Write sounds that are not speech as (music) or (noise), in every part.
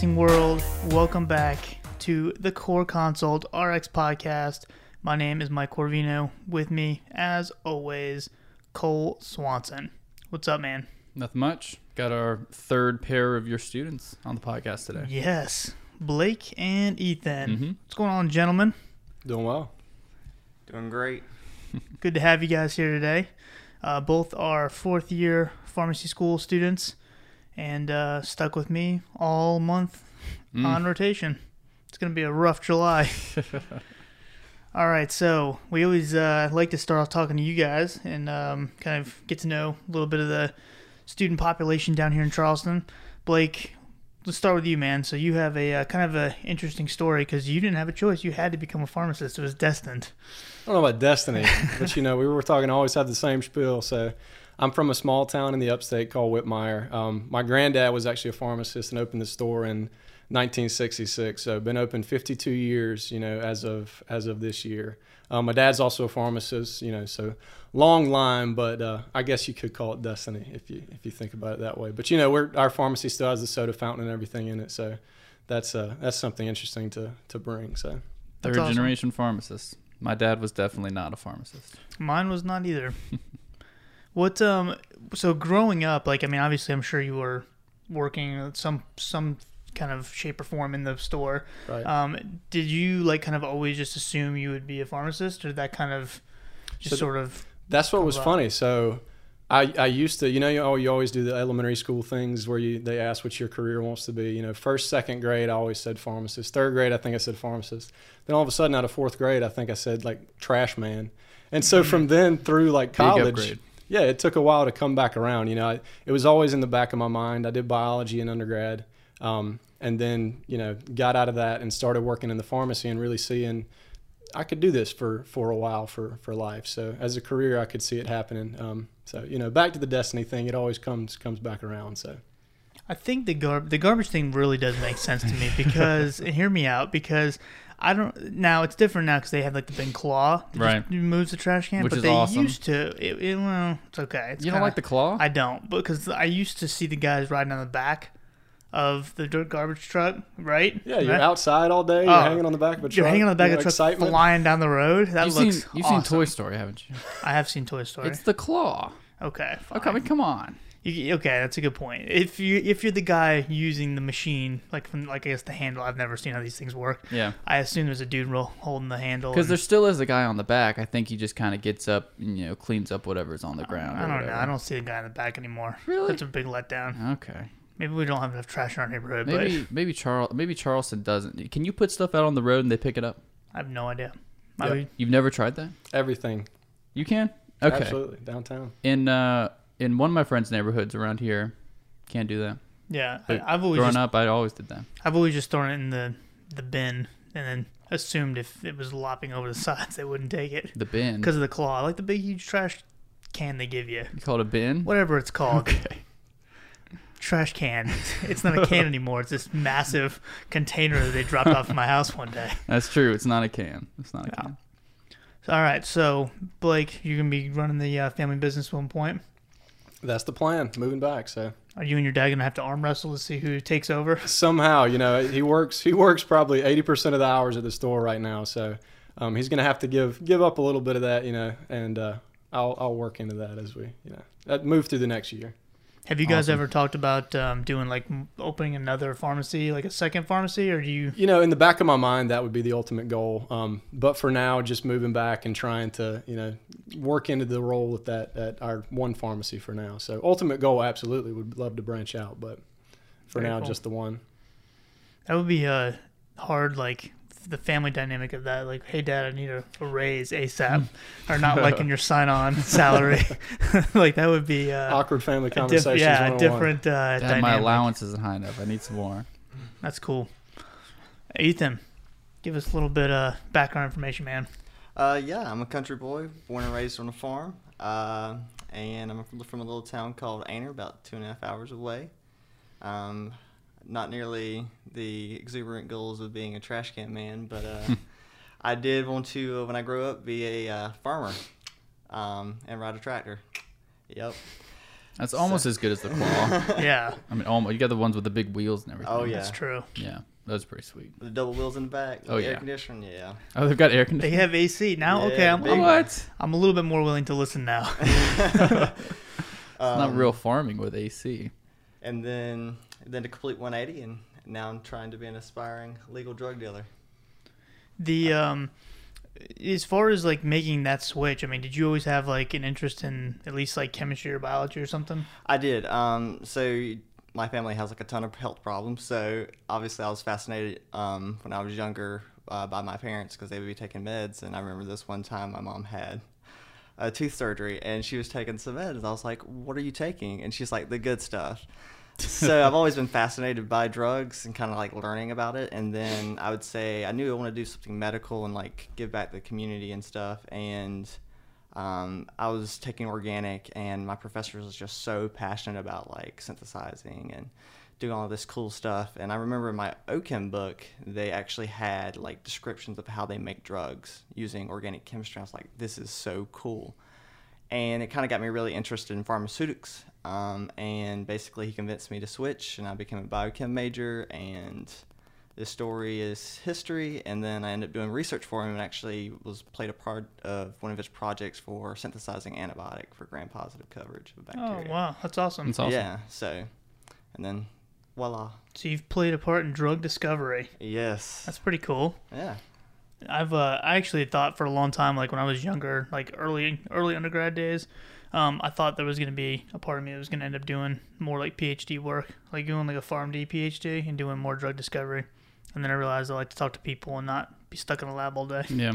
podcasting world. Welcome back to the Core Consult RX podcast. My name is Mike Corvino. With me, as always, Cole Swanson. What's up, man? Nothing much. Got our third pair of your students on the podcast today. Yes, Blake and Ethan. Mhm. What's going on, gentlemen? Doing well. Doing great. Good to have you guys here today. Uh, both are fourth year pharmacy school students and uh, stuck with me all month Mm. on rotation. It's going to be a rough July. (laughs) (laughs) all right, so we always uh, like to start off talking to you guys and um, kind of get to know a little bit of the student population down here in Charleston. Blake, let's start with you, man. So you have a uh, kind of a interesting story because you didn't have a choice. You had to become a pharmacist. It was destined. I don't know about destiny, (laughs) but you know, we were talking, always had the same spiel. So I'm from a small town in the upstate called Whitmire. Um, my granddad was actually a pharmacist and opened the store in 1966. So been open 52 years, you know, as of as of this year. Um, my dad's also a pharmacist, you know, so long line, but uh, I guess you could call it destiny if you if you think about it that way. But you know, we're, our pharmacy still has the soda fountain and everything in it, so that's uh, that's something interesting to to bring. So That's Third awesome. generation pharmacist. My dad was definitely not a pharmacist. Mine was not either. (laughs) what um so growing up, like I mean obviously I'm sure you were working some some kind of shape or form in the store. right. Um did you like kind of always just assume you would be a pharmacist or did that kind of just So sort of That's what was Wow. funny. So I, I used to, you know, you, oh, you always do the elementary school things where you they ask what your career wants to be. You know, first, second grade, I always said pharmacist. Third grade, I think I said pharmacist. Then all of a sudden, out of fourth grade, I think I said like trash man. And so from then through like Big college, upgrade. Yeah, it took a while to come back around. You know, I, it was always in the back of my mind. I did biology in undergrad, um, and then you know got out of that and started working in the pharmacy and really seeing I could do this for for a while for for life. So as a career, I could see it happening. Um, so you know, back to the destiny thing, it always comes comes back around. So I think the gar- the garbage thing really does make sense to me because (laughs) hear me out because I don't now it's different now because they have like the big claw that Right. just moves the trash can Which but is they awesome. used to it, it, well it's okay it's you don't kinda- like the claw? I don't because I used to see the guys riding on the back of the dirt garbage truck right yeah, you're Right? outside all day. You're Oh, hanging on the back of a truck. you're hanging on the back you of know, the truck excitement. flying down the road that you've looks seen you've seen. Toy Story, haven't you? I have seen Toy Story It's the claw. okay Okay, I mean, come on. You- okay, that's a good point. If you if you're the guy using the machine, like from like I guess the handle, I've never seen how these things work. Yeah, I assume there's a dude ro- holding the handle. because there still is a guy on the back. I think he just kind of gets up, and, you know, cleans up whatever's on the ground. I or don't know. I don't see the guy in the back anymore. Really? That's a big letdown. Okay. Maybe we don't have enough trash in our neighborhood, Maybe maybe Charles maybe Charleston doesn't. Can you put stuff out on the road and they pick it up? I have no idea. Yeah. Maybe You've never tried that? Everything. You can. Okay. Absolutely downtown. In uh in one of my friends' neighborhoods around here, can't do that. yeah. But I, I've always Growing just, up, I always did that. I've always just thrown it in the the bin and then assumed if it was lopping over the (laughs) sides, they wouldn't take it The bin. because of the claw. Like the big huge trash can they give you, you call it a bin. whatever it's called. (laughs) Okay. trash can. It's not a can (laughs) anymore. It's this massive container that they dropped off my house one day. That's true. It's not a can. It's not a Yeah. can. All right, so Blake, you're gonna be running the uh, family business at one point. That's the plan. Moving back. So Are you and your dad gonna have to arm wrestle to see who takes over? (laughs) somehow, you know, he works. He works probably eighty percent of the hours at the store right now. So um, he's gonna have to give give up a little bit of that, you know, and uh, I'll I'll work into that as we you know move through the next year. Have you guys Awesome. ever talked about um, doing like opening another pharmacy, like a second pharmacy, or do you? You know, in the back of my mind, that would be the ultimate goal. Um, but for now, just moving back and trying to, you know, work into the role with that at our one pharmacy for now. So ultimate goal, absolutely, would love to branch out, but for Very now, cool. just the one. That would be uh, hard, like the family dynamic of that. Like, hey, dad, I need a, a raise ASAP, or not liking your sign-on (laughs) salary. (laughs) like that would be uh, (laughs) Awkward family a diff- yeah, a different uh, Dad, dynamic. my allowance isn't high enough. I need some more. That's cool. Ethan, give us a little bit of background information, man. Uh, yeah, I'm a country boy, born and raised on a farm. Uh, and I'm from, from a little town called Aner, about two and a half hours away. Um, not nearly the exuberant goals of being a trash can man, but uh, I did want to, uh, when I grow up, be a uh, farmer um, and ride a tractor. Yep. That's almost as good as the claw. (laughs) Yeah, I mean, almost. You got the ones with the big wheels and everything. Oh yeah, that's true. Yeah, those are pretty sweet. the double wheels in the back. Oh, with air yeah. conditioning. Yeah. Oh, they've got air conditioning. They have AC now. Yeah, okay, I'm, I'm, What? I'm a little bit more willing to listen now. (laughs) It's not Um, real farming with AC. And then then to complete 180, and now I'm trying to be an aspiring legal drug dealer. The um, as far as like making that switch, I mean, did you always have like an interest in at least like chemistry or biology or something? I did. Um, so my family has like a ton of health problems. So obviously, I was fascinated um, when I was younger uh, by my parents because they would be taking meds. And I remember this one time my mom had a tooth surgery and she was taking some meds. And I was like, "What are you taking?" And she's like, "The good stuff." (laughs) so I've always been fascinated by drugs and kind of like learning about it. And then I would say I knew I wanted to do something medical and like give back to the community and stuff. And um, I was taking organic, and my professor was just so passionate about like synthesizing and doing all this cool stuff. And I remember in my OChem book, they actually had like descriptions of how they make drugs using organic chemistry. I was like, this is so cool. And it kind of got me really interested in pharmaceutics. Um, and basically, he convinced me to switch, and I became a biochem major. And this story is history. And then I ended up doing research for him, and actually was played a part of one of his projects for synthesizing antibiotic for gram-positive coverage of bacteria. Oh bacteria. wow, that's awesome. That's awesome. Yeah. So, and then voila. So you've played a part in drug discovery. Yes. That's pretty cool. yeah. I've uh, I actually thought for a long time, like when I was younger, like early early undergrad days, um, I thought there was gonna be a part of me that was gonna end up doing more like PhD work, like doing like a PharmD PhD and doing more drug discovery. And then I realized I like to talk to people and not be stuck in a lab all day. (laughs) Yeah.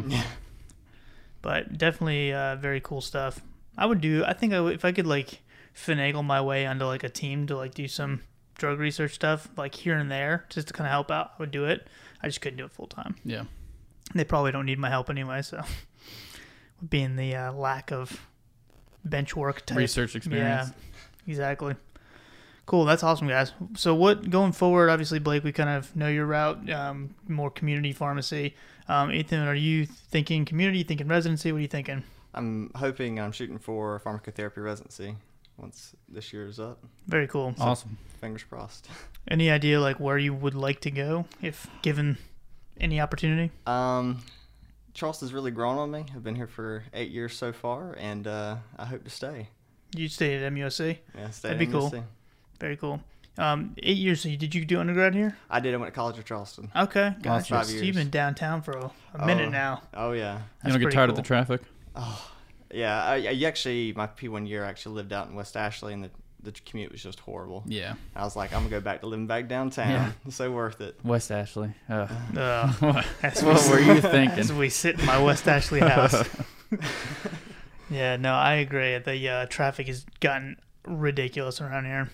But definitely uh, very cool stuff. I would do. I think I would, if I could like finagle my way onto like a team to like do some drug research stuff, like here and there, just to kind of help out. I would do it. I just couldn't do it full time. Yeah. They probably don't need my help anyway, so (laughs) being the uh, lack of bench work type Research experience. Yeah, exactly. Cool, that's awesome, guys. So, what going forward? Obviously, Blake, we kind of know your route, um, more community pharmacy. Um, Ethan, are you thinking community? Thinking residency? What are you thinking? I'm hoping I'm shooting for pharmacotherapy residency once this year is up. Very cool. Awesome. Fingers crossed. (laughs) Any idea like where you would like to go if given any opportunity? Um, Charleston's really grown on me. I've been here for eight years so far, and uh, I hope to stay. You stayed at MUSC. Yeah, stay That'd at be cool. Very cool. Um, eight years. So you- did you do undergrad here? I did. I went to college at Charleston. Okay, gotcha. Five So years. you've been downtown for a, a minute Oh. now. Oh yeah, You That's don't get pretty tired of the traffic? Oh, yeah. I, I actually my P1 year I actually lived out in West Ashley, in the the commute was just horrible. Yeah. I was like, I'm gonna go back to living back downtown. Yeah. It's so worth it. West Ashley. Ugh. Uh, (laughs) what we, were you thinking? as we sit in my West Ashley (laughs) house. (laughs) yeah, no, I agree. The uh, traffic has gotten ridiculous around here,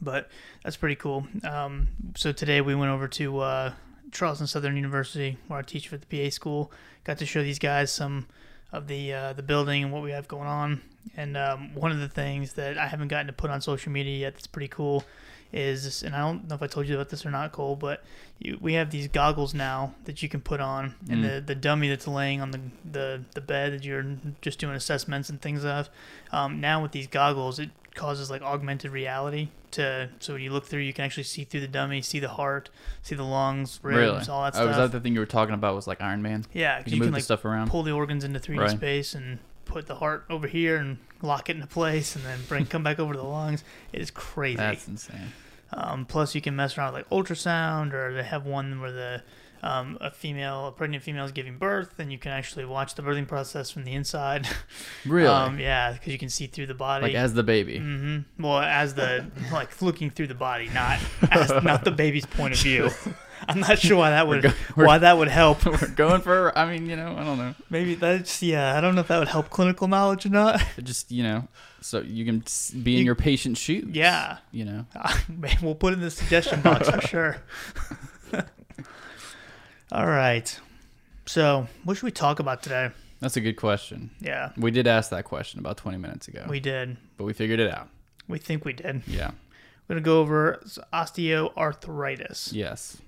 but that's pretty cool. Um, so today we went over to uh, Charleston Southern University, where I teach for the PA school. Got to show these guys some of the uh, the building and what we have going on. And um, one of the things that I haven't gotten to put on social media yet that's pretty cool is, and I don't know if I told you about this or not, Cole, but you, we have these goggles now that you can put on, and Mm. the, the dummy that's laying on the, the, the bed that you're just doing assessments and things of. Um, now with these goggles, it causes like augmented reality to so when you look through, you can actually see through the dummy, see the heart, see the lungs, ribs, really? all that stuff Oh, was that the thing you were talking about? Was like Iron Man? yeah, You 'cause can you move can the like stuff around. pull the organs into 3D Right. space and put the heart over here and lock it into place, and then bring come back over to the lungs. It is crazy. That's insane. Um, plus, you can mess around with like ultrasound, or they have one where the um, a female, a pregnant female is giving birth, and you can actually watch the birthing process from the inside. (laughs) Really? Um, yeah, because you can see through the body. like as the baby. hmm Well, as the (laughs) like looking through the body, not (laughs) as not the baby's point of view. (laughs) I'm not sure why that would go- why that would help. (laughs) We're going for. I mean, you know, I don't know. Maybe that's yeah. I don't know if that would help clinical knowledge or not. Just you know, so you can be in You- your patient's shoes. Yeah. You know. (laughs) Ah, man, we'll put it in the suggestion box for sure. All right. So, what should we talk about today? That's a good question. Yeah, We did ask that question about 20 minutes ago, we did. but we figured it out. We think we did. Yeah. We're gonna go over osteoarthritis. Yes.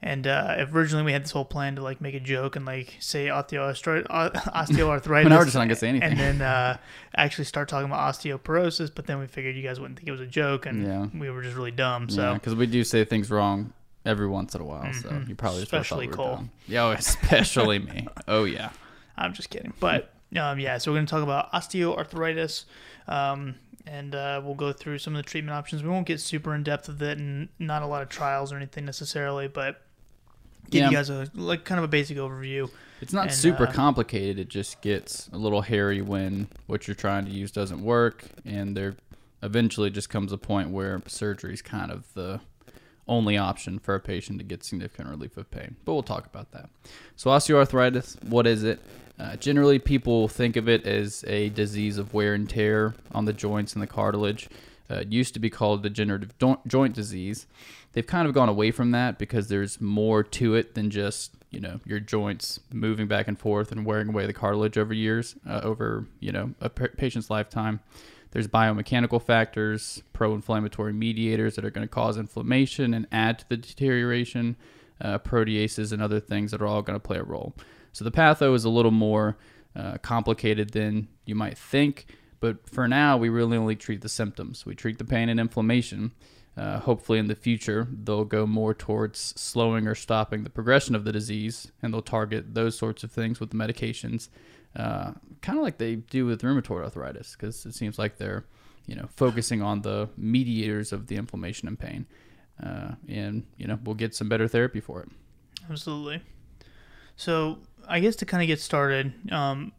And uh, originally we had this whole plan to like make a joke and like say (laughs) osteoarthritis, osteoarthritis, I mean, I just not gonna say anything. and then uh, actually start talking about osteoporosis. But then we figured you guys wouldn't think it was a joke, and Yeah. we were just really dumb. So because we do say things wrong every once in a while, so Mhm. you probably just thought Especially we were Cole. dumb. Yeah, oh, especially me. (laughs) Oh yeah. I'm just kidding. But um, yeah, so we're going to talk about osteoarthritis, um, and uh, we'll go through some of the treatment options. We won't get super in depth with it, and not a lot of trials or anything necessarily, but give Yeah. you guys a like kind of a basic overview. It's not And, super uh, complicated. It just gets a little hairy when what you're trying to use doesn't work, and there eventually just comes a point where surgery is kind of the only option for a patient to get significant relief of pain. But we'll talk about that. So, osteoarthritis, what is it? Uh, generally, people think of it as a disease of wear and tear on the joints and the cartilage. Uh, it used to be called degenerative do- joint disease. They've kind of gone away from that because there's more to it than just you know your joints moving back and forth and wearing away the cartilage over years, uh, over you know a patient's lifetime. There's biomechanical factors, pro-inflammatory mediators that are going to cause inflammation and add to the deterioration, uh, proteases and other things that are all going to play a role. So the patho is a little more uh, complicated than you might think, but for now we really only treat the symptoms. We treat the pain and inflammation. Uh, hopefully, in the future, they'll go more towards slowing or stopping the progression of the disease, and they'll target those sorts of things with the medications, uh, kind of like they do with rheumatoid arthritis, because it seems like they're, you know, focusing on the mediators of the inflammation and pain, uh, and you know, we'll get some better therapy for it. Absolutely. So I guess to kind of get started, um,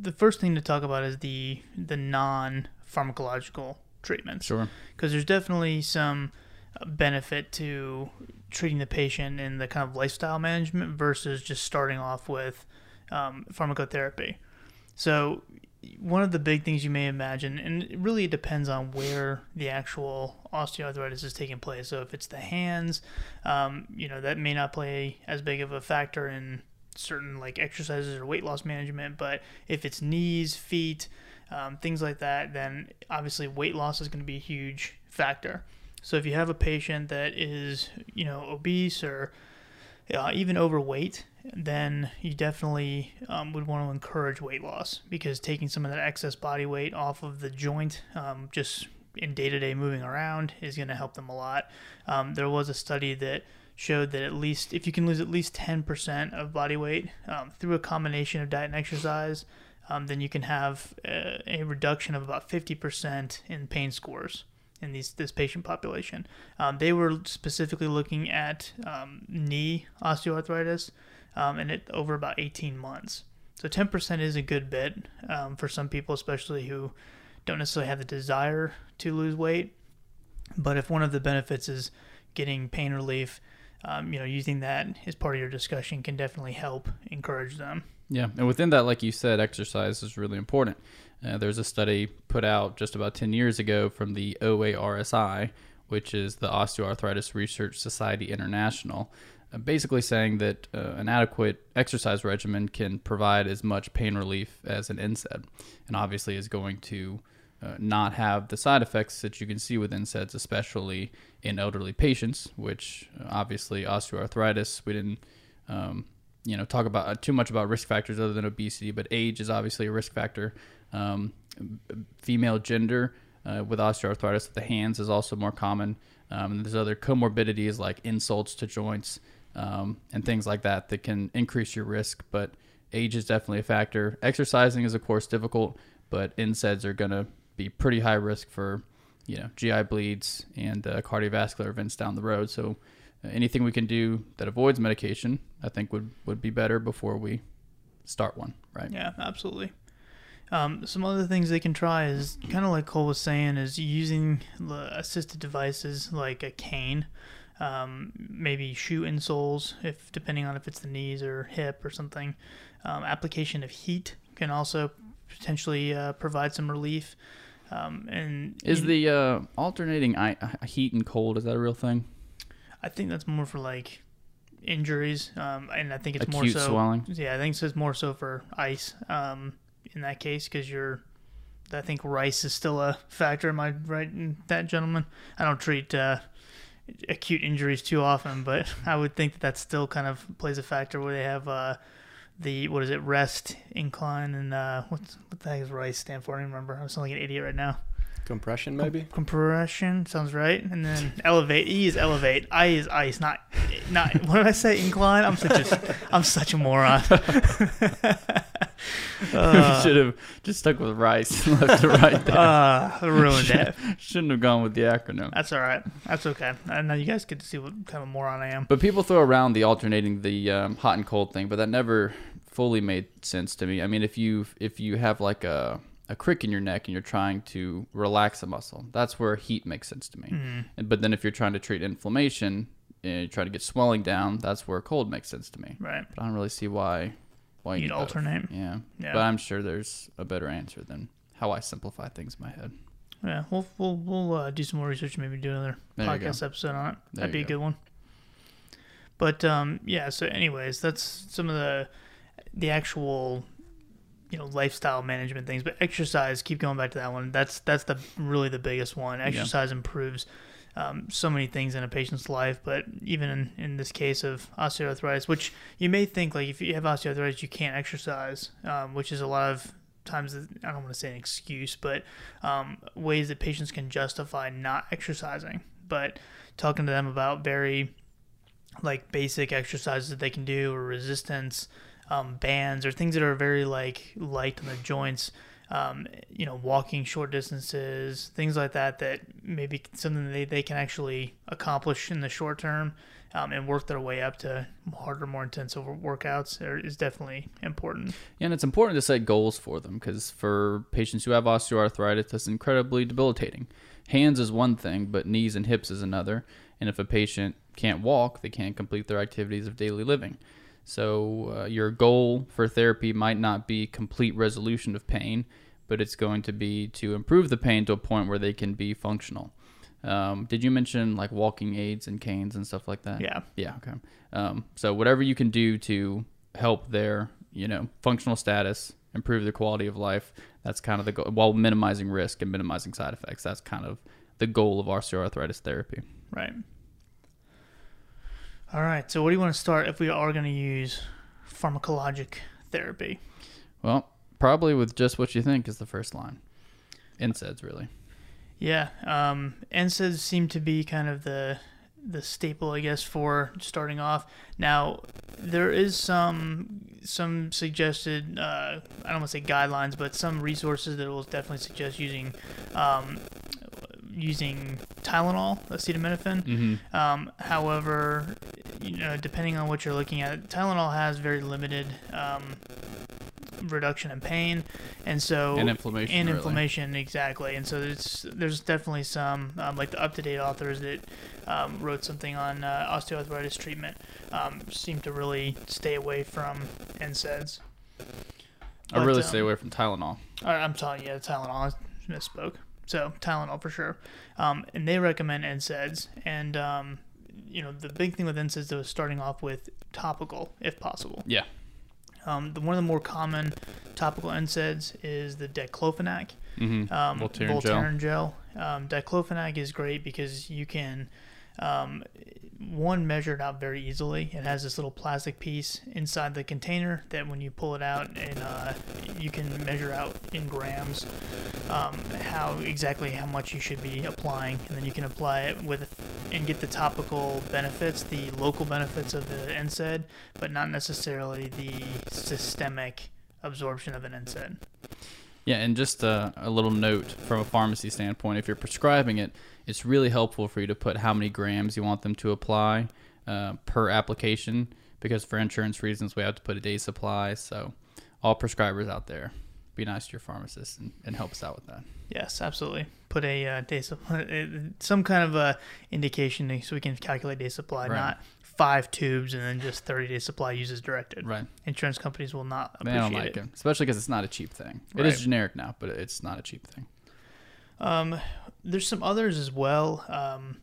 the first thing to talk about is the the non pharmacological treatments. Sure. because there's definitely some uh, benefit to treating the patient in the kind of lifestyle management versus just starting off with um, pharmacotherapy. So, one of the big things you may imagine, and it really depends on where the actual osteoarthritis is taking place. So, if it's the hands, um, you know, that may not play as big of a factor in certain like exercises or weight loss management. But if it's knees, feet, um, things like that, then obviously weight loss is going to be a huge factor. So if you have a patient that is, you know, obese or uh, even overweight, then you definitely um, would want to encourage weight loss because taking some of that excess body weight off of the joint, um, just in day to day moving around, is going to help them a lot. Um, there was a study that showed that at least if you can lose at least 10% of body weight um, through a combination of diet and exercise, um, then you can have a, a reduction of about 50% in pain scores in these this patient population. Um, they were specifically looking at um, knee osteoarthritis, um, and it over about 18 months. So 10% is a good bit um, for some people, especially who don't necessarily have the desire to lose weight. But if one of the benefits is getting pain relief, um, you know, using that as part of your discussion can definitely help encourage them. Yeah, and within that, like you said, exercise is really important. Uh, there's a study put out just about 10 years ago from the OARSI, which is the Osteoarthritis Research Society International, uh, basically saying that uh, an adequate exercise regimen can provide as much pain relief as an NSAID, and obviously is going to uh, not have the side effects that you can see with NSAIDs, especially in elderly patients, which uh, obviously osteoarthritis, we didn't. Um, you know talk about uh, too much about risk factors other than obesity, but age is obviously a risk factor. Um, female gender uh, with osteoarthritis of the hands is also more common. Um, there's other comorbidities like insults to joints um, and things like that that can increase your risk. But age is definitely a factor. Exercising is of course difficult, but NSAIDs are going to be pretty high risk for you know GI bleeds and uh, cardiovascular events down the road. So anything we can do that avoids medication, I think would would be better before we start one, right? Yeah, absolutely. Um, some other things they can try is kind of like Cole was saying, is using assisted devices like a cane, um, maybe shoe insoles, if depending on if it's the knees or hip or something. Um, application of heat can also potentially uh, provide some relief. Um, and Is the uh, alternating I- heat and cold is that a real thing? I think that's more for like injuries, um, and I think it's more Acute so. swelling. Yeah, I think it's more so for ice. Um, in that case, because you're, I think rice is still a factor. Am I right, in that gentleman? I don't treat uh, acute injuries too often, but (laughs) I would think that that still kind of plays a factor where they have uh, the what is it rest incline and uh, what's what the heck is RICE stand for? I don't remember. I'm sounding like an idiot right now. Compression, maybe. Compression sounds right, and then (laughs) elevate. E is elevate. I is ice. Not not. (laughs) What did I say? Incline. I'm such a I'm such a moron. (laughs) you should have just stuck with rice and left it right there. Uh, I ruined it. Shouldn't have gone with the acronym. That's all right. That's okay. I know you guys get to see what kind of moron I am. But people throw around the alternating the um, hot and cold thing, but that never fully made sense to me. I mean, if you if you have like a a crick in your neck and you're trying to relax a muscle, that's where heat makes sense to me. Mm-hmm. And, but then if you're trying to treat inflammation and you try to get swelling down, that's where cold makes sense to me. Right. But I don't really see why why you You'd alternate. Yeah. Yeah. But I'm sure there's a better answer than how I simplify things in my head. Yeah, we'll we'll we'll uh, do some more research. Maybe do another There podcast episode on it. There That'd be you a good one. But um, yeah. So, anyways, that's some of the the actual you know lifestyle management things. But exercise, keep going back to that one. That's that's the really the biggest one. Exercise improves. Um, so many things in a patient's life, but even in, in this case of osteoarthritis, which you may think like if you have osteoarthritis, you can't exercise, um, which is a lot of times I don't want to say an excuse, but um, ways that patients can justify not exercising. But talking to them about very like basic exercises that they can do or resistance um, bands or things that are very like light on the joints um, you know walking short distances things like that that maybe something they, they can actually accomplish in the short term um, and work their way up to harder more intensive workouts is definitely important Yeah, and it's important to set goals for them because for patients who have osteoarthritis, that's incredibly debilitating. Hands is one thing, but knees and hips is another. And if a patient can't walk, they can't complete their activities of daily living. So uh, your goal for therapy might not be complete resolution of pain, but it's going to be to improve the pain to a point where they can be functional. Um, did you mention like walking aids and canes and stuff like that? yeah Yeah. Okay. Um, so whatever you can do to help their, you know, functional status, improve their quality of life, that's kind of the goal. While minimizing risk and minimizing side effects, that's kind of the goal of osteoarthritis therapy. Right. All right. So, what do you want to start if we are going to use pharmacologic therapy? Well, probably with just what you think is the first line. NSAIDs, really. Yeah. Um, NSAIDs seem to be kind of the the staple, I guess, for starting off. Now, there is some some suggested uh, I don't want to say guidelines, but some resources that will definitely suggest using um, using Tylenol, acetaminophen. Mm-hmm. Um, however, you know, depending on what you're looking at, Tylenol has very limited um, reduction in pain, and so And inflammation. and really. inflammation exactly. And so there's there's definitely some um, like the up to date authors that um, wrote something on uh, osteoarthritis treatment um, seem to really stay away from NSAIDs. I really But, stay um, away from Tylenol. Uh, I'm telling you, Tylenol. I misspoke. So Tylenol for sure. Um, and they recommend NSAIDs. And um, you know the big thing with NSAIDs though is starting off with topical if possible. Yeah. Um, the, one of the more common topical NSAIDs is the diclofenac. Mm-hmm. Um, Voltaren gel. Gel. Um, diclofenac is great because you can um, one measured out very easily. It has this little plastic piece inside the container that when you pull it out and uh, you can measure out in grams um, how exactly how much you should be applying, and then you can apply it with and get the topical benefits, the local benefits of the NSAID, but not necessarily the systemic absorption of an NSAID. Yeah, and just uh, a little note from a pharmacy standpoint: if you're prescribing it, it's really helpful for you to put how many grams you want them to apply uh, per application, because for insurance reasons we have to put a day supply. So, all prescribers out there, be nice to your pharmacist and, and help us out with that. Yes, absolutely. Put a uh, day supply, (laughs) some kind of uh, indication so we can calculate day supply, Right. not five tubes and then just 30 day supply use as directed. Right? Insurance companies will not They appreciate don't like it. it, especially because it's not a cheap thing. It is Right. generic now, but it's not a cheap thing. Um, there's some others as well. Um,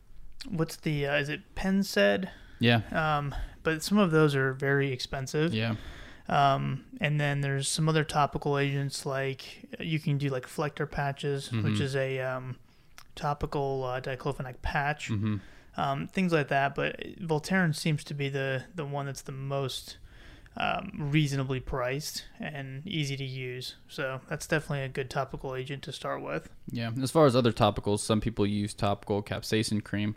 what's the uh, is it Pennsaid? Yeah, Um, but some of those are very expensive. yeah, Um, and then there's some other topical agents like you can do like Flector patches, which Mhm. is a um, topical uh, diclofenac patch. hmm um, things like that. But Voltaren seems to be the the one that's the most um, reasonably priced and easy to use. So that's definitely a good topical agent to start with. Yeah. As far as other topicals, some people use topical capsaicin cream,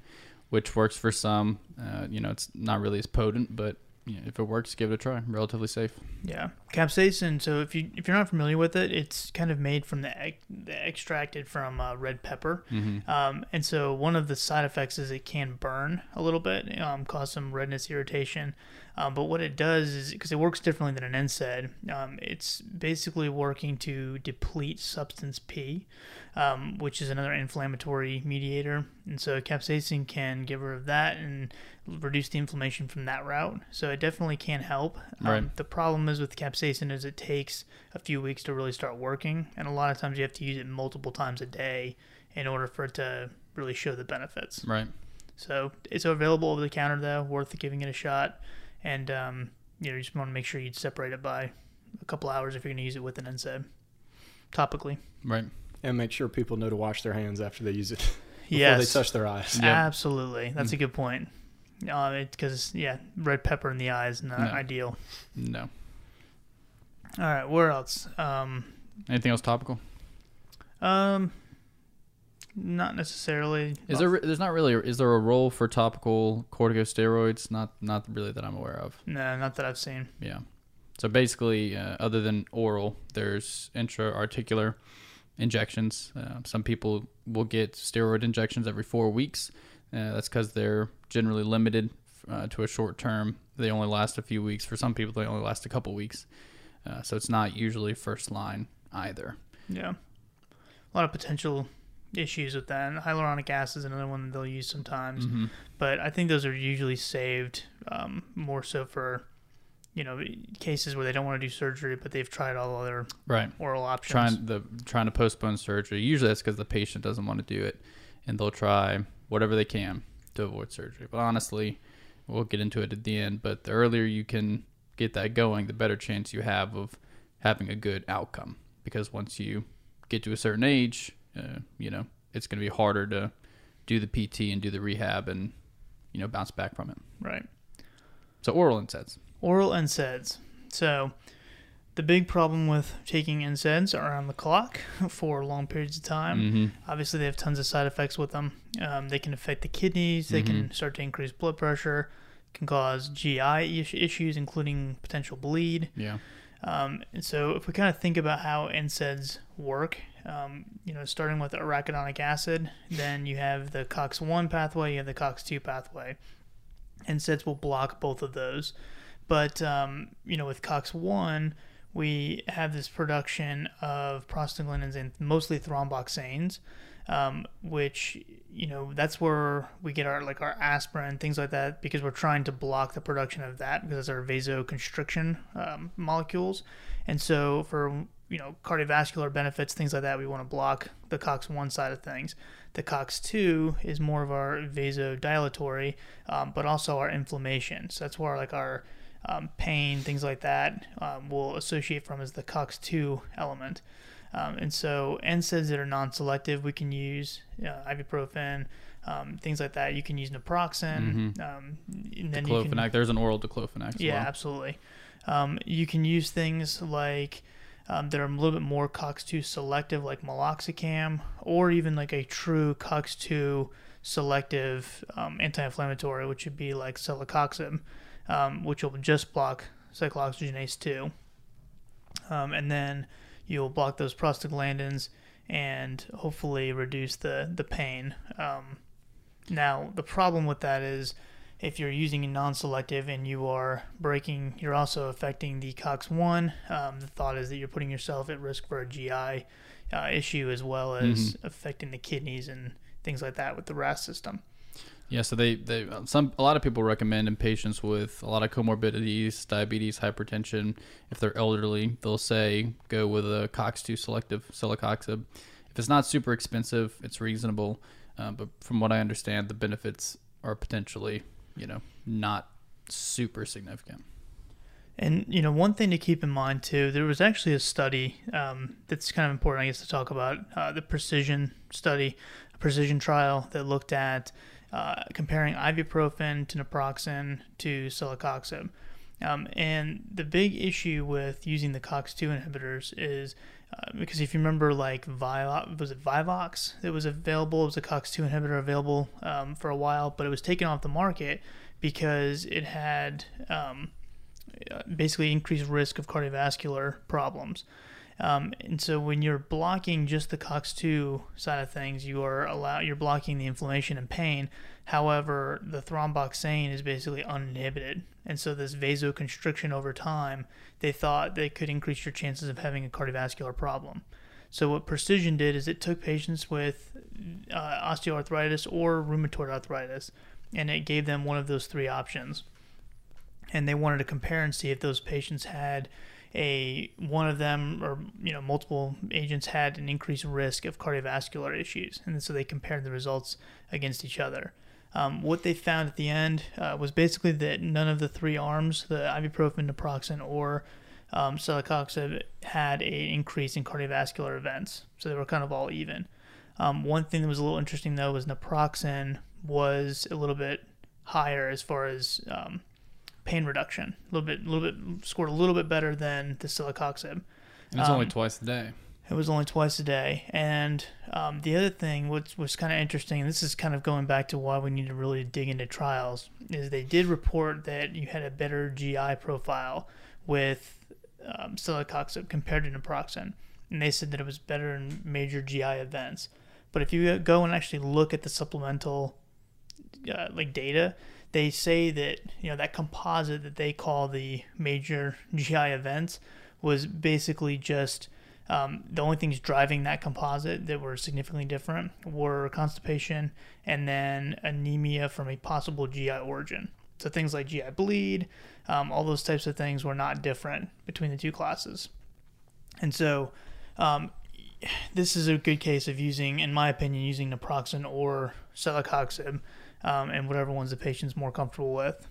which works for some. Uh, you know, it's not really as potent, but you know, if it works, give it a try. Relatively safe. Yeah, capsaicin. So if you if you're not familiar with it, it's kind of made from the, ex- the extracted from uh, red pepper, Mm-hmm. um, and so one of the side effects is it can burn a little bit, um, cause some redness, irritation. Um, but what it does is because it works differently than an NSAID, um, it's basically working to deplete substance P, um, which is another inflammatory mediator, and so capsaicin can get rid of that and reduce the inflammation from that route. So it definitely can help. Um, Right. The problem is with capsaicin is it takes a few weeks to really start working, and a lot of times you have to use it multiple times a day in order for it to really show the benefits. Right. So it's available over the counter though, worth giving it a shot, and um, you know you just want to make sure you separate it by a couple hours if you're going to use it with an NSAID topically. Right. And make sure people know to wash their hands after they use it (laughs) before yes, they touch their eyes. Yep. absolutely. That's a good point. Because yeah, red pepper in the eye is not No. ideal. No. All right, where else? Um, Anything else topical? um, not necessarily. Is there? There's not really. Is there a role for topical corticosteroids? Not. Not really that I'm aware of. No, not that I've seen. Yeah. So basically, uh, other than oral, there's intra-articular injections. Uh, some people will get steroid injections every four weeks. Uh, that's because they're generally limited uh, to a short term. They only last a few weeks. For some people, they only last a couple weeks. Uh, so it's not usually first line either. Yeah, a lot of potential issues with that. And hyaluronic acid is another one that they'll use sometimes. Mm-hmm. but I think those are usually saved um, more so for you know cases where they don't want to do surgery, but they've tried all other Right. oral options. trying the trying to postpone surgery. Usually that's because the patient doesn't want to do it, and they'll try whatever they can to avoid surgery. But honestly, we'll get into it at the end. But the earlier you can get that going, the better chance you have of having a good outcome. Because once you get to a certain age, uh, you know it's going to be harder to do the PT and do the rehab and you know bounce back from it. right. So oral NSAIDs. Oral NSAIDs. So the big problem with taking NSAIDs around the clock (laughs) for long periods of time. Mm-hmm. Obviously, they have tons of side effects with them. Um, they can affect the kidneys. They can start to increase blood pressure. Can cause GI issues, including potential bleed. Yeah. Um, and so, if we kind of think about how NSAIDs work, um, you know, starting with arachidonic acid, then you have the COX1 pathway, you have the COX2 pathway. NSAIDs will block both of those. But, um, you know, with COX1, we have this production of prostaglandins and mostly thromboxanes, um, which, you know, that's where we get our, like, our aspirin, things like that, because we're trying to block the production of that because it's our vasoconstriction um, molecules. And so for, you know, cardiovascular benefits, things like that, we want to block the COX1 side of things. The COX2 is more of our vasodilatory, um, but also our inflammation. So that's where like our um, pain, things like that, um, will associate from as the COX2 element. Um, and so NSAIDs that are non-selective, we can use uh, ibuprofen, um, things like that. You can use naproxen, um, and then you can There's an oral diclofenac as yeah, well. absolutely. Um, you can use things like um, that are a little bit more COX2 selective, like meloxicam, or even like a true COX2 selective um, anti-inflammatory, which would be like celecoxib, um, which will just block cyclooxygenase 2. Um, and then you'll block those prostaglandins and hopefully reduce the, the pain. Um, now, the problem with that is if you're using a non-selective and you are breaking, you're also affecting the COX-1. Um, the thought is that you're putting yourself at risk for a GI uh, issue as well as affecting the kidneys and things like that with the RAS system. Yeah, so they, they some a lot of people recommend in patients with a lot of comorbidities, diabetes, hypertension, if they're elderly, they'll say go with a COX-2 selective celecoxib. If it's not super expensive, it's reasonable, uh, but from what I understand, the benefits are potentially, you know, not super significant. And you know, one thing to keep in mind too, there was actually a study um, that's kind of important, I guess, to talk about uh, the precision study, a precision trial that looked at uh, comparing ibuprofen to naproxen to celecoxib. Um, and the big issue with using the COX2 inhibitors is uh, because if you remember, like Vivox, was it Vivox that was available? It was a COX2 inhibitor available um, for a while, but it was taken off the market because it had um, uh, basically increased risk of cardiovascular problems. Um, and so when you're blocking just the COX2 side of things, you are allow you're blocking the inflammation and pain. However, the thromboxane is basically uninhibited, and so this vasoconstriction over time, they thought they could increase your chances of having a cardiovascular problem. So what Precision did is it took patients with uh, osteoarthritis or rheumatoid arthritis, and it gave them one of those three options. And they wanted to compare and see if those patients had a one of them or you know multiple agents had an increased risk of cardiovascular issues, and so they compared the results against each other. Um, what they found at the end uh, was basically that none of the three arms, the ibuprofen, naproxen, or um, celecoxib, had an increase in cardiovascular events. So they were kind of all even. Um, one thing that was a little interesting though was naproxen was a little bit higher as far as um, pain reduction. A little bit, a little bit scored a little bit better than the celecoxib. And it's only Um, twice a day. It was only twice a day. And um, the other thing, which was kind of interesting, and this is kind of going back to why we need to really dig into trials, is they did report that you had a better GI profile with um, celecoxib compared to naproxen. And they said that it was better in major GI events. But if you go and actually look at the supplemental uh, like data, they say that you know that composite that they call the major GI events was basically just um, the only things driving that composite that were significantly different were constipation and then anemia from a possible GI origin. So things like GI bleed, um, all those types of things were not different between the two classes. And so um, this is a good case of using, in my opinion, using naproxen or celecoxib, um, and whatever one's the patient's more comfortable with,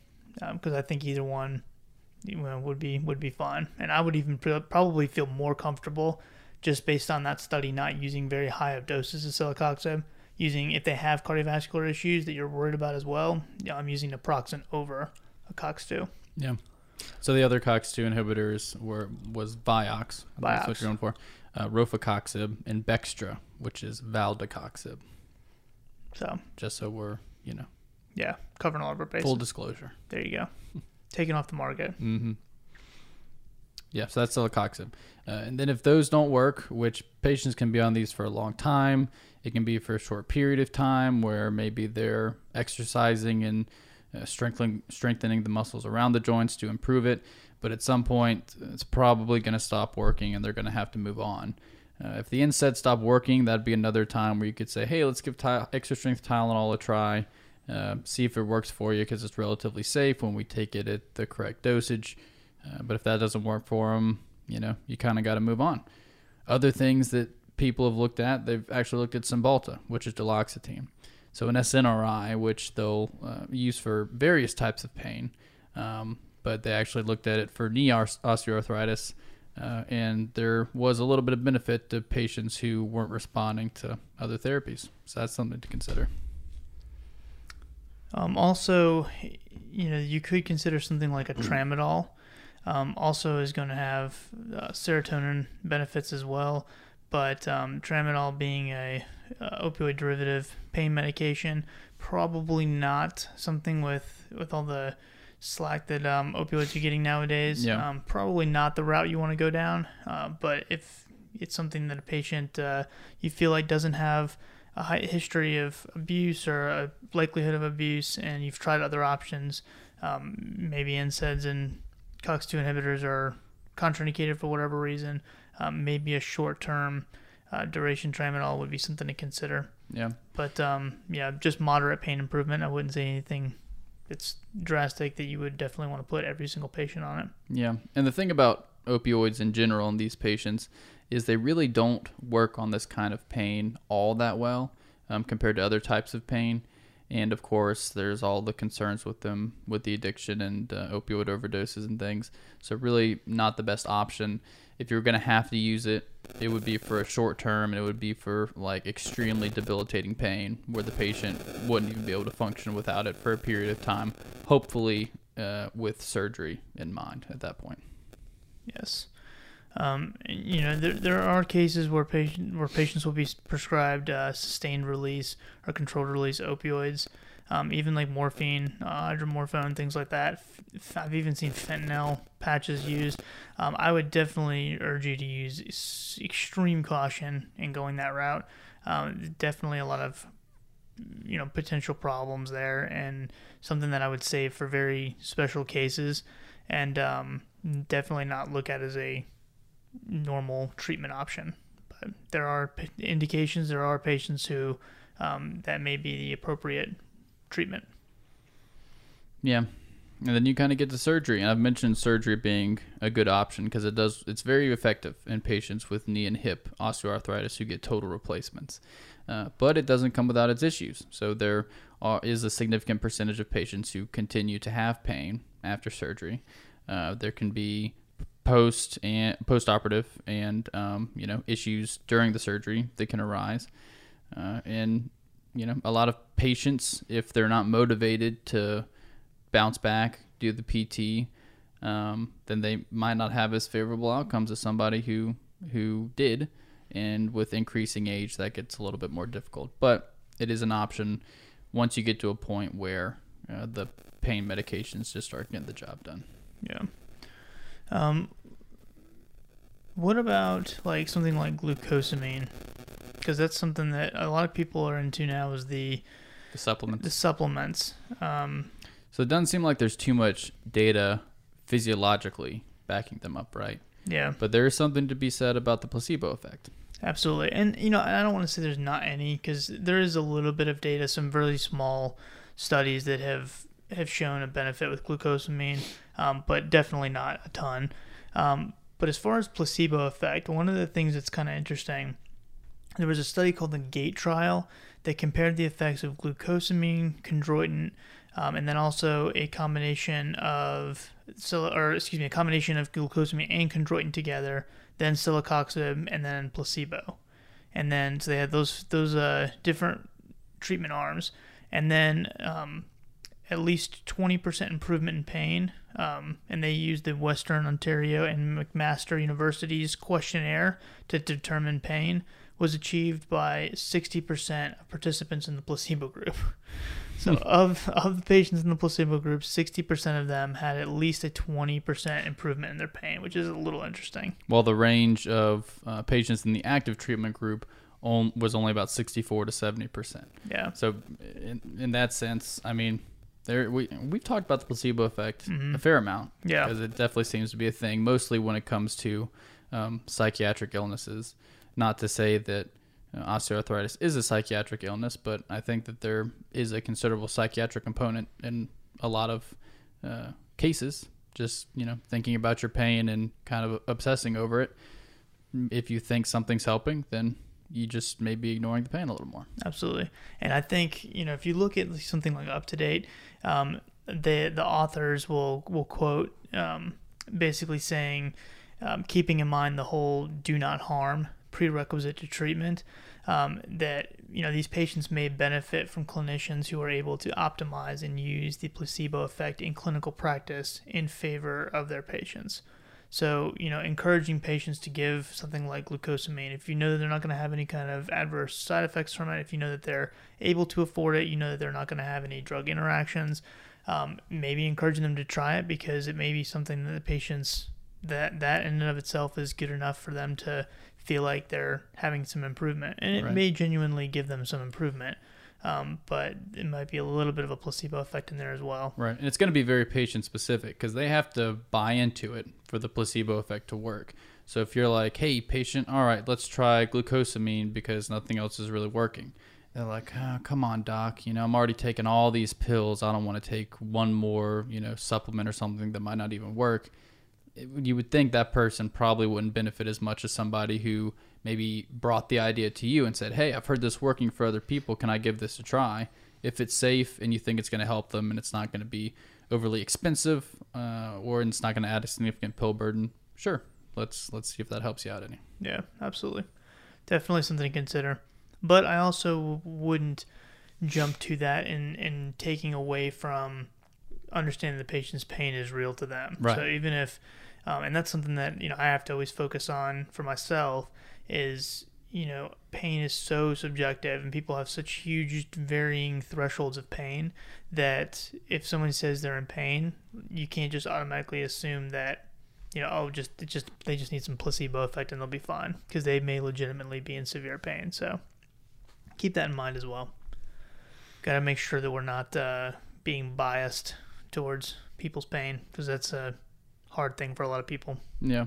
because I think either one you know, would be would be fun. and I would even pr- probably feel more comfortable just based on that study not using very high of doses of celecoxib. Using if they have cardiovascular issues that you're worried about as well, yeah, I'm using naproxen over a COX2. Yeah. So the other COX2 inhibitors were was Vioxx. That's what you're going for. Uh, Rofecoxib and Bextra, which is Valdecoxib. So Just so we're, you know, yeah, covering all of our bases. full disclosure. there you go. Taken off the market. Mm-hmm. Yeah, so that's celecoxib. Uh, and then if those don't work, which patients can be on these for a long time, it can be for a short period of time where maybe they're exercising and uh, strengthening strengthening the muscles around the joints to improve it. But at some point, it's probably going to stop working, and they're going to have to move on. Uh, if the NSAID stopped working, that'd be another time where you could say, "Hey, let's give ty- extra strength Tylenol a try, uh, see if it works for you, because it's relatively safe when we take it at the correct dosage." Uh, but if that doesn't work for them, you know, you kind of got to move on. Other things that people have looked at, they've actually looked at Cymbalta, which is duloxetine. So an SNRI, which they'll uh, use for various types of pain, um, but they actually looked at it for knee osteoarthritis, uh, and there was a little bit of benefit to patients who weren't responding to other therapies. So that's something to consider. Um, also, you know, you could consider something like a tramadol. Um, also, is going to have uh, serotonin benefits as well. But um, tramadol being a uh, opioid derivative pain medication, probably not something with with all the slack that um, opioids are getting nowadays. Yeah. Um, probably not the route you want to go down. Uh, but if it's something that a patient uh, you feel like doesn't have a history of abuse or a likelihood of abuse, and you've tried other options, um, maybe NSAIDs and COX2 inhibitors are contraindicated for whatever reason, um, maybe a short term uh, duration tramadol would be something to consider. Yeah. But um, yeah, just moderate pain improvement. I wouldn't say anything that's drastic that you would definitely want to put every single patient on it. Yeah. And the thing about opioids in general in these patients is they really don't work on this kind of pain all that well um, compared to other types of pain. And of course, there's all the concerns with them with the addiction and uh, opioid overdoses and things. So, really, not the best option. If you're going to have to use it, it would be for a short term and it would be for like extremely debilitating pain where the patient wouldn't even be able to function without it for a period of time, hopefully uh, with surgery in mind at that point. Yes. Um, you know, there, there are cases where patient where patients will be prescribed uh, sustained release or controlled release opioids, um, even like morphine, uh, hydromorphone, things like that. F- I've even seen fentanyl patches used. Um, I would definitely urge you to use extreme caution in going that route. Um, definitely a lot of you know potential problems there, and something that I would save for very special cases, and um, definitely not look at as a normal treatment option. But there are indications, there are patients who um, that may be the appropriate treatment. Yeah. And then you kind of get to surgery, and I've mentioned surgery being a good option because it does it's very effective in patients with knee and hip osteoarthritis who get total replacements. Uh, but it doesn't come without its issues. So there are, is a significant percentage of patients who continue to have pain after surgery. Uh, there can be post and post operative and um, you know issues during the surgery that can arise, uh, and you know a lot of patients if they're not motivated to bounce back, do the PT, um, then they might not have as favorable outcomes as somebody who who did. And with increasing age, that gets a little bit more difficult. But it is an option once you get to a point where uh, the pain medications just start getting the job done. Yeah. Um, what about like something like glucosamine? Because that's something that a lot of people are into now is the The supplements. the supplements. Um, So it doesn't seem like there's too much data physiologically backing them up, right? yeah, But there is something to be said about the placebo effect. absolutely. And you know, I don't want to say there's not any because there is a little bit of data, some really small studies that have have shown a benefit with glucosamine, um, but definitely not a ton. Um, but as far as placebo effect, one of the things that's kind of interesting, there was a study called the GAIT trial that compared the effects of glucosamine, chondroitin, um, and then also a combination of sil- or excuse me, a combination of glucosamine and chondroitin together, then celecoxib, and then placebo, and then so they had those those uh, different treatment arms, and then um, at least 20% improvement in pain. Um, and they used the Western Ontario and McMaster University's questionnaire to determine pain, was achieved by 60% of participants in the placebo group. (laughs) So, of, of the patients in the placebo group, 60% of them had at least a 20% improvement in their pain, which is a little interesting. While the range of uh, patients in the active treatment group on, was only about 64 to 70 percent. Yeah. So, in, in that sense, I mean, there we we've talked about the placebo effect Mhm. a fair amount Yeah. because it definitely seems to be a thing, mostly when it comes to um, psychiatric illnesses. Not to say that uh, osteoarthritis is a psychiatric illness, but I think that there is a considerable psychiatric component in a lot of uh, cases. Just you know, thinking about your pain and kind of obsessing over it. If you think something's helping, then you just may be ignoring the pain a little more. Absolutely. And I think, you know, if you look at something like Up to Date, um, the the authors will will quote um, basically saying, um, keeping in mind the whole "do not harm" prerequisite to treatment, um, that you know these patients may benefit from clinicians who are able to optimize and use the placebo effect in clinical practice in favor of their patients. So, you know, encouraging patients to give something like glucosamine. If you know that they're not going to have any kind of adverse side effects from it, if you know that they're able to afford it, you know that they're not going to have any drug interactions, um, maybe encouraging them to try it because it may be something that the patients that that in and of itself is good enough for them to feel like they're having some improvement, and it Right. may genuinely give them some improvement. Um, but it might be a little bit of a placebo effect in there as well. Right. And it's going to be very patient specific because they have to buy into it for the placebo effect to work. So if you're like, hey, patient, all right, let's try glucosamine because nothing else is really working. They're like, oh, come on, doc. You know, I'm already taking all these pills. I don't want to take one more, you know, supplement or something that might not even work. It- you would think that person probably wouldn't benefit as much as somebody who maybe brought the idea to you and said, hey, I've heard this working for other people. Can I give this a try? If it's safe and you think it's going to help them and it's not going to be overly expensive uh, or it's not going to add a significant pill burden, sure, let's let's see if that helps you out any. Yeah, absolutely. Definitely something to consider. But I also wouldn't jump to that in, in taking away from understanding the patient's pain is real to them. Right. So even if, um, and that's something that, you know, I have to always focus on for myself is, you know, pain is so subjective and people have such huge varying thresholds of pain that if someone says they're in pain, you can't just automatically assume that you know, oh, just just they just need some placebo effect and they'll be fine because they may legitimately be in severe pain. So keep that in mind as well. Got to make sure that we're not uh, being biased towards people's pain because that's a hard thing for a lot of people. Yeah.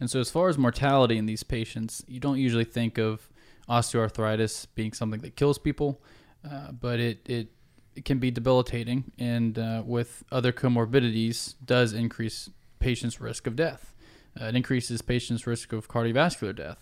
And so, as far as mortality in these patients, you don't usually think of osteoarthritis being something that kills people, uh, but it, it it can be debilitating, and uh, with other comorbidities, does increase patients' risk of death. Uh, it increases patients' risk of cardiovascular death.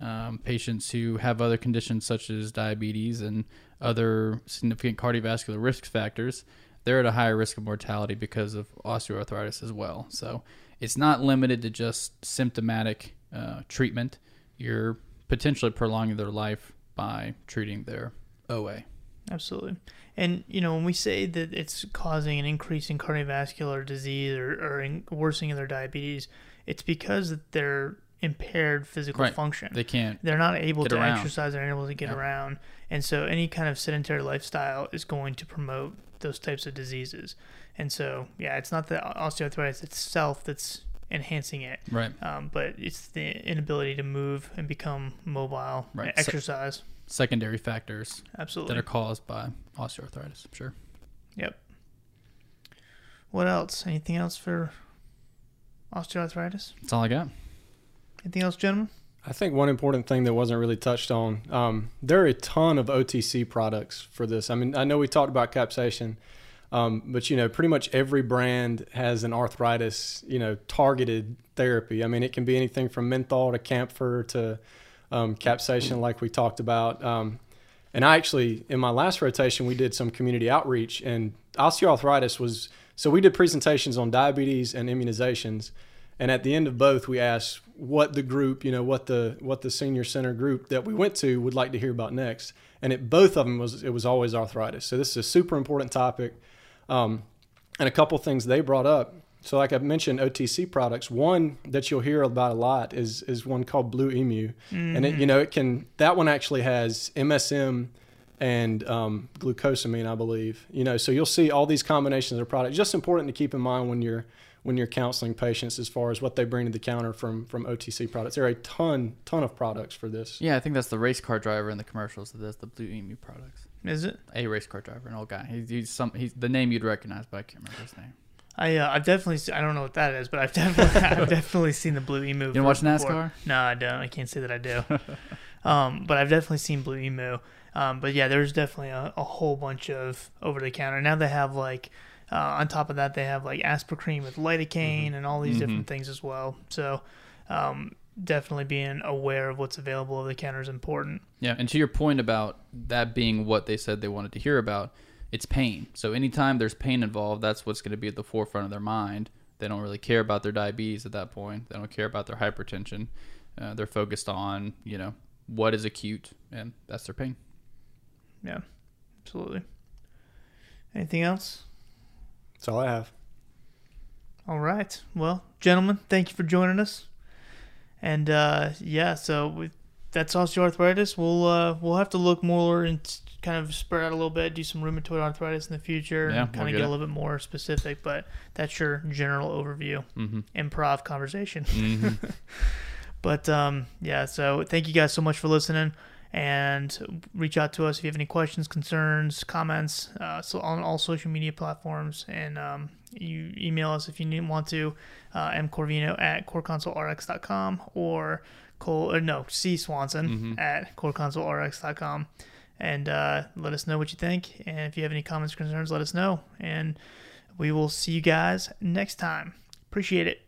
Um, patients who have other conditions such as diabetes and other significant cardiovascular risk factors, they're at a higher risk of mortality because of osteoarthritis as well. So it's not limited to just symptomatic uh, treatment. You're potentially prolonging their life by treating their OA. Absolutely. And, you know, when we say that it's causing an increase in cardiovascular disease or, or in worsening of their diabetes, it's because they're impaired physical Right. function. They can't. they're not able to around. exercise, they're unable to get Yeah. around. And so any kind of sedentary lifestyle is going to promote those types of diseases. And so, yeah, it's not the osteoarthritis itself that's enhancing it, Right. um, but it's the inability to move and become mobile, Right. and exercise. Secondary factors Absolutely. that are caused by osteoarthritis. I'm Sure. Yep. What else? Anything else for osteoarthritis? That's all I got. Anything else, gentlemen? I think one important thing that wasn't really touched on, um, there are a ton of OTC products for this. I mean, I know we talked about capsaicin, um, but you know, pretty much every brand has an arthritis, you know, targeted therapy. I mean, it can be anything from menthol to camphor to um, capsaicin, like we talked about. Um, and I actually, in my last rotation, we did some community outreach, and osteoarthritis was so we did presentations on diabetes and immunizations. And at the end of both, we asked what the group, you know, what the what the senior center group that we went to would like to hear about next. And it both of them was it was always arthritis. So this is a super important topic. Um, and a couple things they brought up. So like I mentioned, OTC products. One that you'll hear about a lot is is one called Blue Emu, and it you know it can that one actually has MSM and um, glucosamine, I believe. You know, so you'll see all these combinations of products. Just important to keep in mind when you're when you're counseling patients as far as what they bring to the counter from from OTC products. There are a ton ton of products for this. Yeah, I think that's the race car driver in the commercials That's the Blue Emu products. Is it? A race car driver, an old guy. He's, he's some. He's the name you'd recognize, but I can't remember his name. I uh, I've definitely se- I don't know what that is, but I've (laughs) definitely I've (laughs) definitely seen the Blue Emu. You don't watch before. NASCAR? No, I don't. I can't say that I do. (laughs) um, but I've definitely seen Blue Emu. Um, but yeah, there's definitely a, a whole bunch of over the counter. Now they have like uh, on top of that they have like Aspercreme with lidocaine and all these different things as well. So um, definitely being aware of what's available of the counter is important. Yeah, and to your point about that being what they said they wanted to hear about, it's pain. So anytime there's pain involved, that's what's going to be at the forefront of their mind. They don't really care about their diabetes at that point. They don't care about their hypertension. Uh, they're focused on you know what is acute, and that's their pain. Yeah, absolutely. Anything else? That's all I have. All right. Well, gentlemen, thank you for joining us. And uh, yeah, so with, that's osteoarthritis. We'll uh, we'll have to look more and kind of spread out a little bit, do some rheumatoid arthritis in the future, Yeah, and kind of get get a little bit more specific. But that's your general overview, Mm-hmm. improv conversation. Mm-hmm. (laughs) But um, yeah, so thank you guys so much for listening. And reach out to us if you have any questions, concerns, comments. Uh, so on all social media platforms, and um, you email us if you need, want to. Uh, mcorvino at coreconsolerx.com or Cole, or no, C Swanson Mhm. at coreconsolerx.com. And uh, let us know what you think. And if you have any comments or concerns, let us know. And we will see you guys next time. Appreciate it.